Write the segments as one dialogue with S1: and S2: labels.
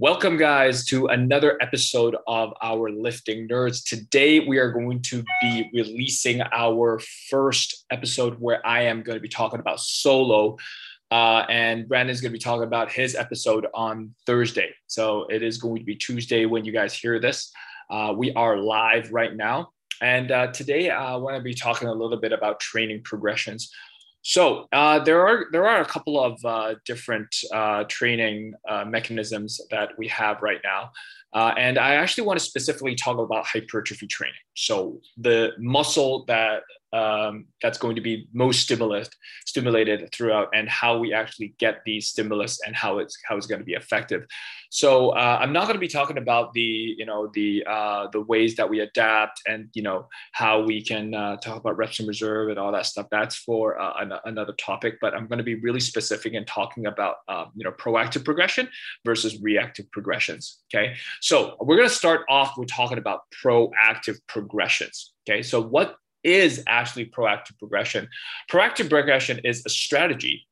S1: Welcome, guys, to another episode of our Lifting Nerds. Today, we are going to be releasing our first episode where I am going to be talking about solo. Uh, and Brandon's going to be talking about his episode on Thursday. So it is going to be Tuesday when you guys hear this. Uh, we are live right now. And uh, today, I want to be talking a little bit about training progressions. So uh, there are there are a couple of uh, different uh, training uh, mechanisms that we have right now, uh, and I actually want to specifically talk about hypertrophy training. So the muscle that um, that's going to be most stimulus stimulated throughout and how we actually get these stimulus and how it's how it's going to be effective. So uh, i'm not going to be talking about the you know the uh, the ways that we adapt and you know how we can uh, talk about reps in reserve and all that stuff. That's for uh, an- another topic but i'm going to be really specific in talking about um, you know proactive progression versus reactive progressions okay? So we're going to start off with talking about proactive progressions okay? So what is actually proactive progression. Proactive progression is a strategy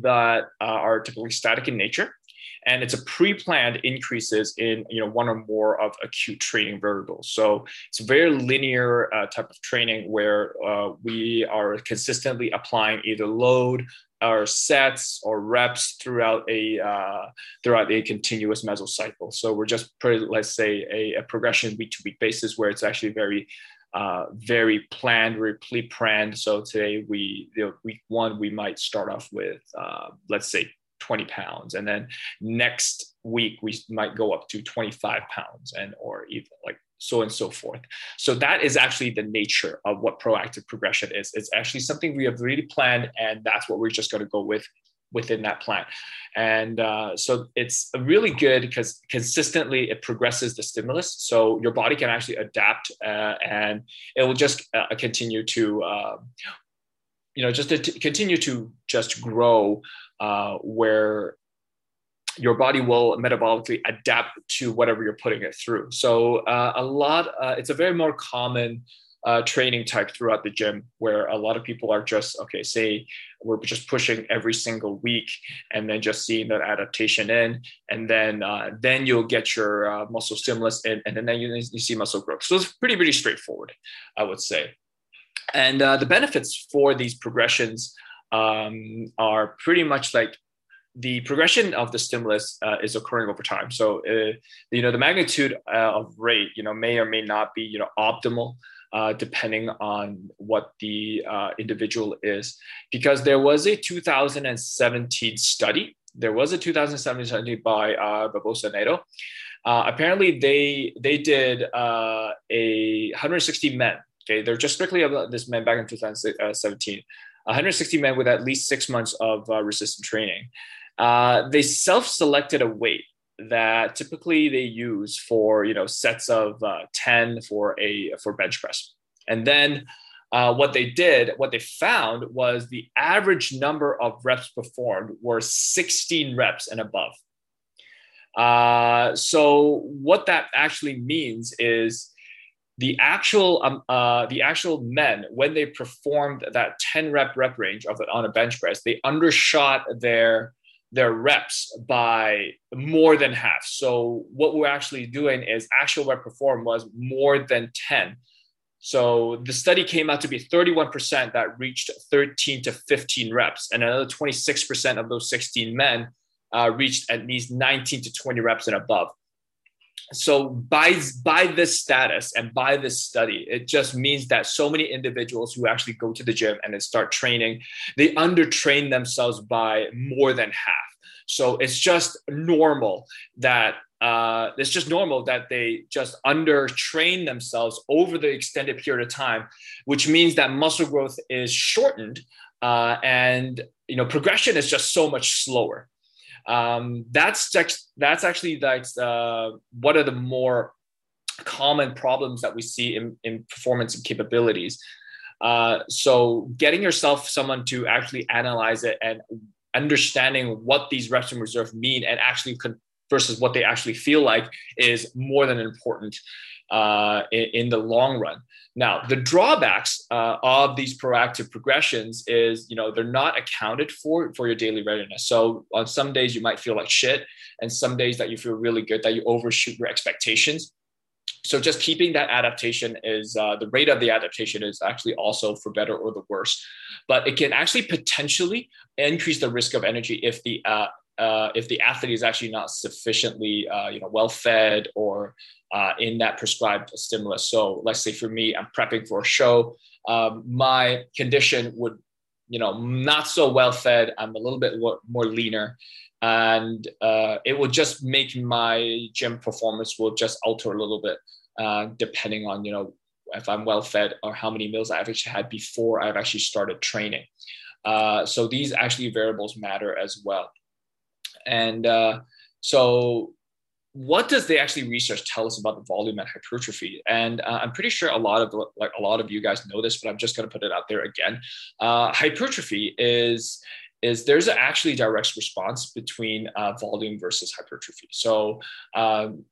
S1: that uh, are typically static in nature and it's a pre-planned increases in you know one or more of acute training variables so it's a very linear uh, type of training where uh, we are consistently applying either load or sets or reps throughout a uh, throughout a continuous mesocycle so we're just let's say a, a progression week to week basis where it's actually very uh, very planned, very pre-planned. So today we, you know, week one, we might start off with, uh, let's say 20 pounds. And then next week, we might go up to 25 pounds and, or even like so and so forth. So that is actually the nature of what proactive progression is. It's actually something we have really planned, and that's what we're just going to go with within that plant. And uh, so it's really good because consistently it progresses the stimulus. So your body can actually adapt uh, and it will just uh, continue to, uh, you know, just to continue to just grow uh, where your body will metabolically adapt to whatever you're putting it through. So uh, a lot, it's a very more common uh, training type throughout the gym where a lot of people are just okay say we're just pushing every single week and then just seeing that adaptation in and then uh, then you'll get your uh, muscle stimulus in, and then you, you see muscle growth so it's pretty pretty straightforward i would say and uh, the benefits for these progressions um, are pretty much like the progression of the stimulus uh, is occurring over time. So, uh, you know, the magnitude uh, of rate, you know, may or may not be, you know, optimal uh, depending on what the uh, individual is. Because there was a 2017 study, there was a 2017 study by uh, Barbosa Neto. Uh, apparently, they they did uh, a 160 men. Okay, they're just strictly about this men back in 2017. 160 men with at least six months of uh, resistant training. Uh, they self-selected a weight that typically they use for you know sets of uh, 10 for a for bench press. And then uh, what they did what they found was the average number of reps performed were 16 reps and above. Uh, so what that actually means is the actual um, uh, the actual men when they performed that 10 rep rep range of it on a bench press they undershot their their reps by more than half. So what we're actually doing is actual rep perform was more than 10. So the study came out to be 31% that reached 13 to 15 reps, and another 26% of those 16 men uh, reached at least 19 to 20 reps and above. So by by this status and by this study, it just means that so many individuals who actually go to the gym and then start training, they undertrain themselves by more than half. So it's just normal that uh, it's just normal that they just undertrain themselves over the extended period of time, which means that muscle growth is shortened uh, and you know progression is just so much slower. Um, that's that's actually like uh, one of the more common problems that we see in, in performance and capabilities. Uh, so getting yourself someone to actually analyze it and understanding what these reps in reserve mean and actually con- versus what they actually feel like is more than important uh, in, in, the long run. Now, the drawbacks uh, of these proactive progressions is, you know, they're not accounted for for your daily readiness. So on some days you might feel like shit, and some days that you feel really good, that you overshoot your expectations. So just keeping that adaptation is uh, the rate of the adaptation is actually also for better or the worse, but it can actually potentially increase the risk of energy if the uh, if the athlete is actually not sufficiently uh, you know well fed or uh, in that prescribed stimulus. So let's say for me, I'm prepping for a show. Um, my condition would, you know, not so well fed. I'm a little bit more, more leaner, and uh, it will just make my gym performance will just alter a little bit, uh, depending on you know if I'm well fed or how many meals I've actually had before I've actually started training. Uh, so these actually variables matter as well, and uh, so what does the actually research tell us about the volume and hypertrophy? And uh, I'm pretty sure a lot of like a lot of you guys know this, but I'm just going to put it out there again. Uh, hypertrophy is is there's actually direct response between uh, volume versus hypertrophy. So um,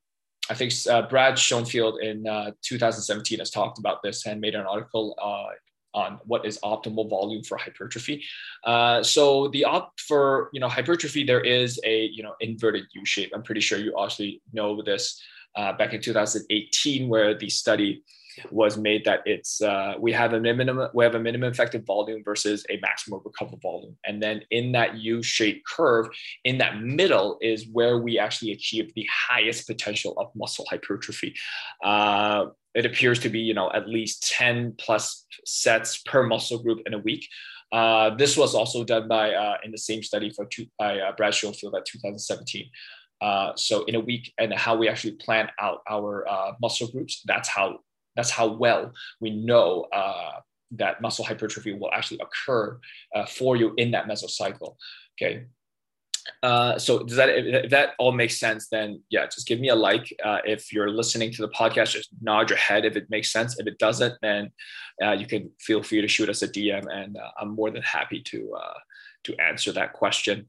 S1: I think uh, Brad Schoenfeld in uh, 2017 has talked about this and made an article uh, on what is optimal volume for hypertrophy. Uh, so the opt for you know hypertrophy, there is a you know inverted U shape. I'm pretty sure you actually know this uh, back in 2018, where the study was made that it's uh, we have a minimum we have a minimum effective volume versus a maximum recoverable volume. And then in that u-shaped curve in that middle is where we actually achieve the highest potential of muscle hypertrophy. Uh, it appears to be you know at least 10 plus sets per muscle group in a week. Uh, this was also done by uh, in the same study for two, by uh, Brad Schoenfeld at 2017. Uh, so in a week, and how we actually plan out our uh, muscle groups, that's how that's how well we know uh, that muscle hypertrophy will actually occur uh, for you in that mesocycle. Okay. Uh, so does that if that all makes sense then yeah just give me a like uh, if you're listening to the podcast just nod your head if it makes sense if it doesn't then uh, you can feel free to shoot us a dm and uh, i'm more than happy to uh, to answer that question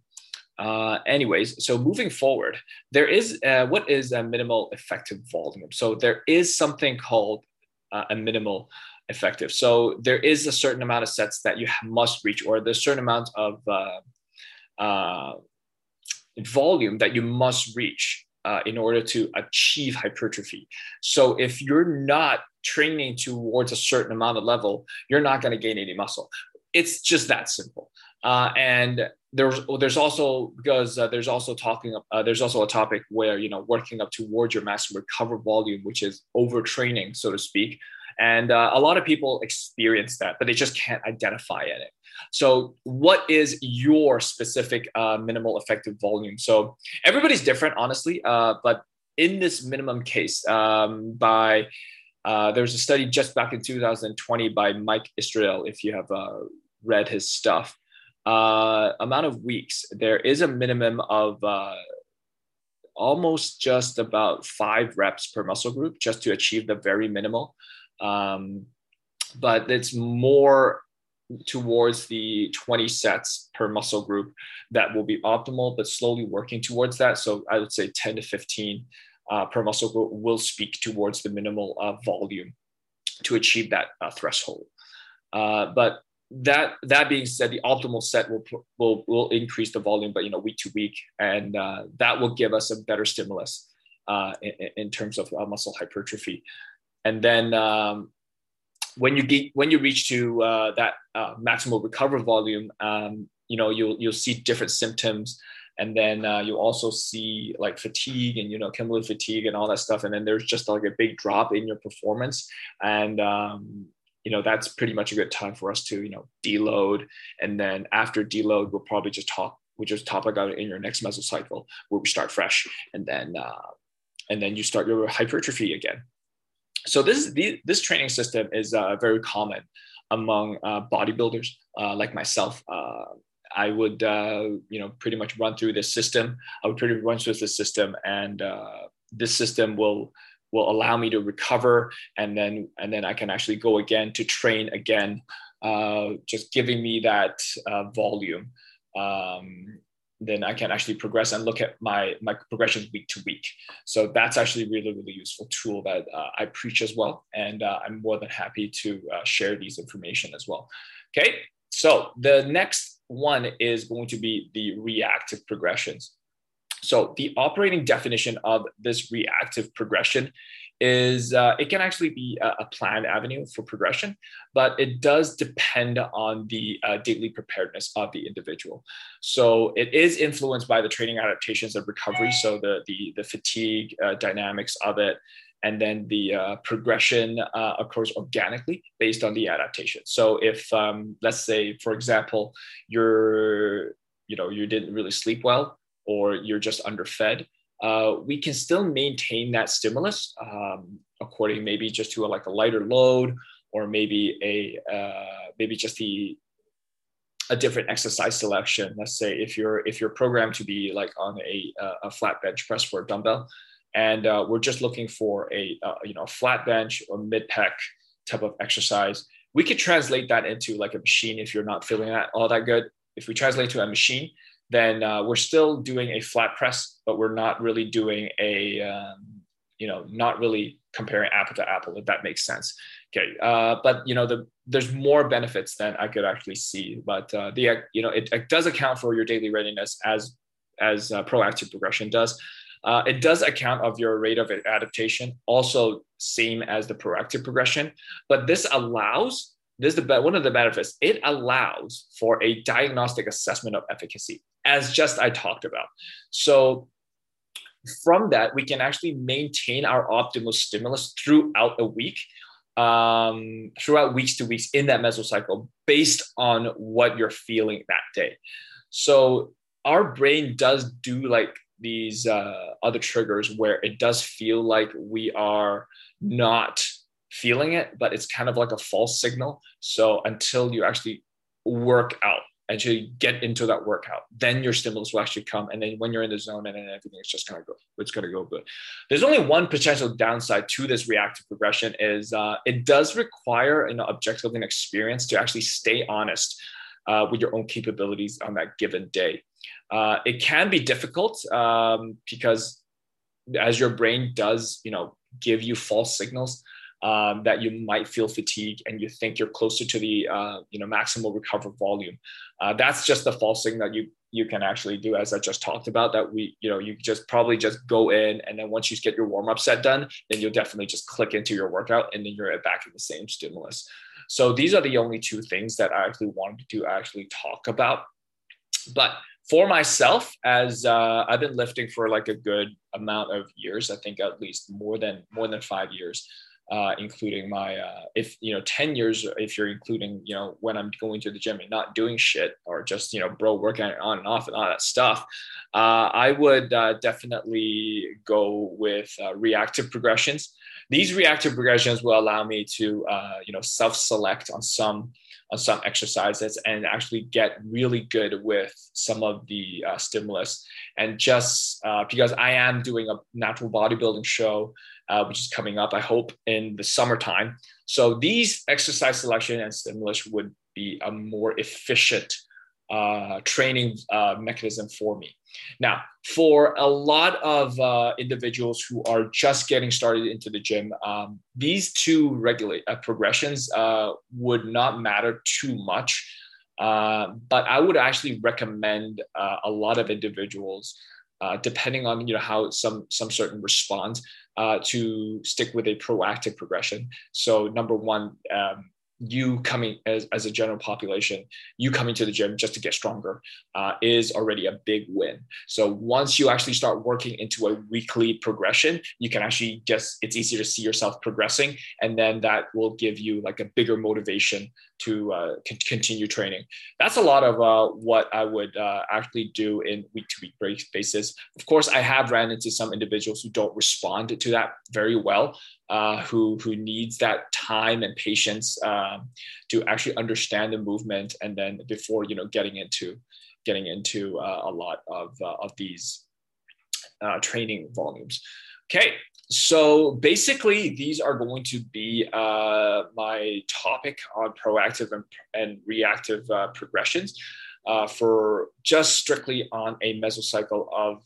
S1: uh, anyways, so moving forward, there is uh, what is a minimal effective volume. So there is something called uh, a minimal effective. So there is a certain amount of sets that you must reach, or there's a certain amount of uh, uh, volume that you must reach uh, in order to achieve hypertrophy. So if you're not training towards a certain amount of level, you're not going to gain any muscle. It's just that simple. Uh, and there's there's also because uh, there's also talking uh, there's also a topic where you know working up towards your maximum recover volume which is overtraining so to speak. And uh, a lot of people experience that but they just can't identify it. So what is your specific uh, minimal effective volume? So everybody's different honestly uh, but in this minimum case um, by uh, was a study just back in 2020 by Mike Israetel if you have read his stuff uh, amount of weeks, there is a minimum of uh, almost just about five reps per muscle group just to achieve the very minimal. Um, but it's more towards the 20 sets per muscle group that will be optimal, but slowly working towards that. So I would say 10 to 15 uh, per muscle group will speak towards the minimal uh, volume to achieve that uh, threshold. Uh, but that that being said, the optimal set will will will increase the volume, but you know week to week, and uh, that will give us a better stimulus uh, in, in, terms of muscle hypertrophy. And then um, when you get when you reach to uh, that uh, maximal recovery volume, um, you know you'll you'll see different symptoms, and then uh, you'll also see like fatigue and you know cumulative fatigue and all that stuff. And then there's just like a big drop in your performance, and um, you know that's pretty much a good time for us to you know deload. And then after deload we'll probably just talk we just talk about it in your next mesocycle where we start fresh. And then uh, and then you start your hypertrophy again. So this this training system is uh, very common among uh, bodybuilders uh, like myself uh, I would, uh, you know, pretty much run through this system. I would pretty much run through this system, and this system will will allow me to recover and then and then i can actually go again to train again uh, just giving me that uh, volume um, then I can actually progress and look at my my progressions week to week. So that's actually really really useful tool that uh, I preach as well, and uh, I'm more than happy to uh, share these information as well. Okay, so the next one is going to be the reactive progressions. So the operating definition of this reactive progression is uh, it can actually be a, a, planned avenue for progression, but it does depend on the uh, daily preparedness of the individual. So it is influenced by the training adaptations of recovery, so the the, the fatigue uh, dynamics of it, and then the uh, progression uh, occurs organically based on the adaptation. So if um, let's say, for example, you're you know you didn't really sleep well, or you're just underfed uh, we can still maintain that stimulus um, according maybe just to a, like a lighter load or maybe a uh, maybe just the a different exercise selection let's say if you're if you're programmed to be like on a, a flat bench press for a dumbbell and uh, we're just looking for a uh, you know flat bench or mid pec type of exercise we could translate that into like a machine if you're not feeling that all that good if we translate to a machine then uh, we're still doing a flat press, but we're not really doing a, um, you know, not really comparing apple to apple, if that makes sense. Okay, uh, but you know, the there's more benefits than I could actually see, but uh, the you know, it, it, does account for your daily readiness as as uh, proactive progression does. Uh, it does account of your rate of adaptation, also same as the proactive progression, but this allows this is the one of the benefits. It allows for a diagnostic assessment of efficacy, as just I talked about. So from that, we can actually maintain our optimal stimulus throughout a week, um, throughout weeks to weeks in that mesocycle, based on what you're feeling that day. So our brain does do like these uh, other triggers where it does feel like we are not feeling it, but it's kind of like a false signal. So until you actually work out, actually get into that workout, then your stimulus will actually come. And then when you're in the zone and then everything is just gonna go, it's gonna go good. There's only one potential downside to this reactive progression is uh, it does require an objective and experience to actually stay honest uh, with your own capabilities on that given day. Uh, it can be difficult um, because as your brain does, you know, give you false signals um, that you might feel fatigue and you think you're closer to the uh, you know maximal recovered volume. Uh, that's just the false thing that you you can actually do as I just talked about that we you know you just probably just go in and then once you get your warm up set done then you'll definitely just click into your workout and then you're back in the same stimulus. So these are the only two things that I actually wanted to actually talk about. But for myself, as uh, I've been lifting for like a good amount of years, I think at least more than more than five years uh, including my uh, if you know 10 years if you're including you know when i'm going to the gym and not doing shit or just you know bro working on and off and all that stuff uh, i would uh, definitely go with uh, reactive progressions. These reactive progressions will allow me to you know self-select on some some exercises and actually get really good with some of the stimulus and just because i am doing a natural bodybuilding show uh, which is coming up, I hope, in the summertime. So these exercise selection and stimulus would be a more efficient uh, training uh, mechanism for me. Now, for a lot of uh, individuals who are just getting started into the gym, um, these two regulate uh, progressions uh, would not matter too much. But I would actually recommend a lot of individuals, depending on you know how some some certain respond, uh, to stick with a proactive progression. So, number one, um, you coming as, as a general population, you coming to the gym just to get stronger uh, is already a big win. So once you actually start working into a weekly progression, you can actually just, it's easier to see yourself progressing. And then that will give you like a bigger motivation to uh, continue training. That's a lot of uh, what I would uh, actually do in week to week basis. Of course, I have ran into some individuals who don't respond to that very well, uh, who who needs that time and patience um, to actually understand the movement, and then before you know getting into getting into uh, a lot of uh, of these training volumes. Okay, so basically, these are going to be uh, my topic on proactive and, and reactive uh, progressions. uh, for just strictly on a mesocycle of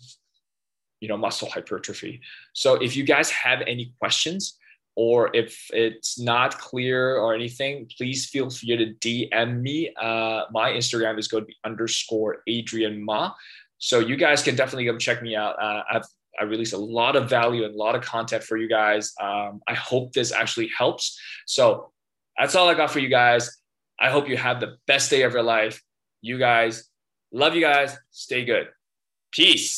S1: you know muscle hypertrophy. So if you guys have any questions or if it's not clear or anything, please feel free to DM me. Uh, my Instagram is going to be underscore Adrian Ma. So you guys can definitely go check me out. Uh, I've I release a lot of value and a lot of content for you guys. Um, I hope this actually helps. So that's all I got for you guys. I hope you have the best day of your life. You guys, love you guys. Stay good. Peace.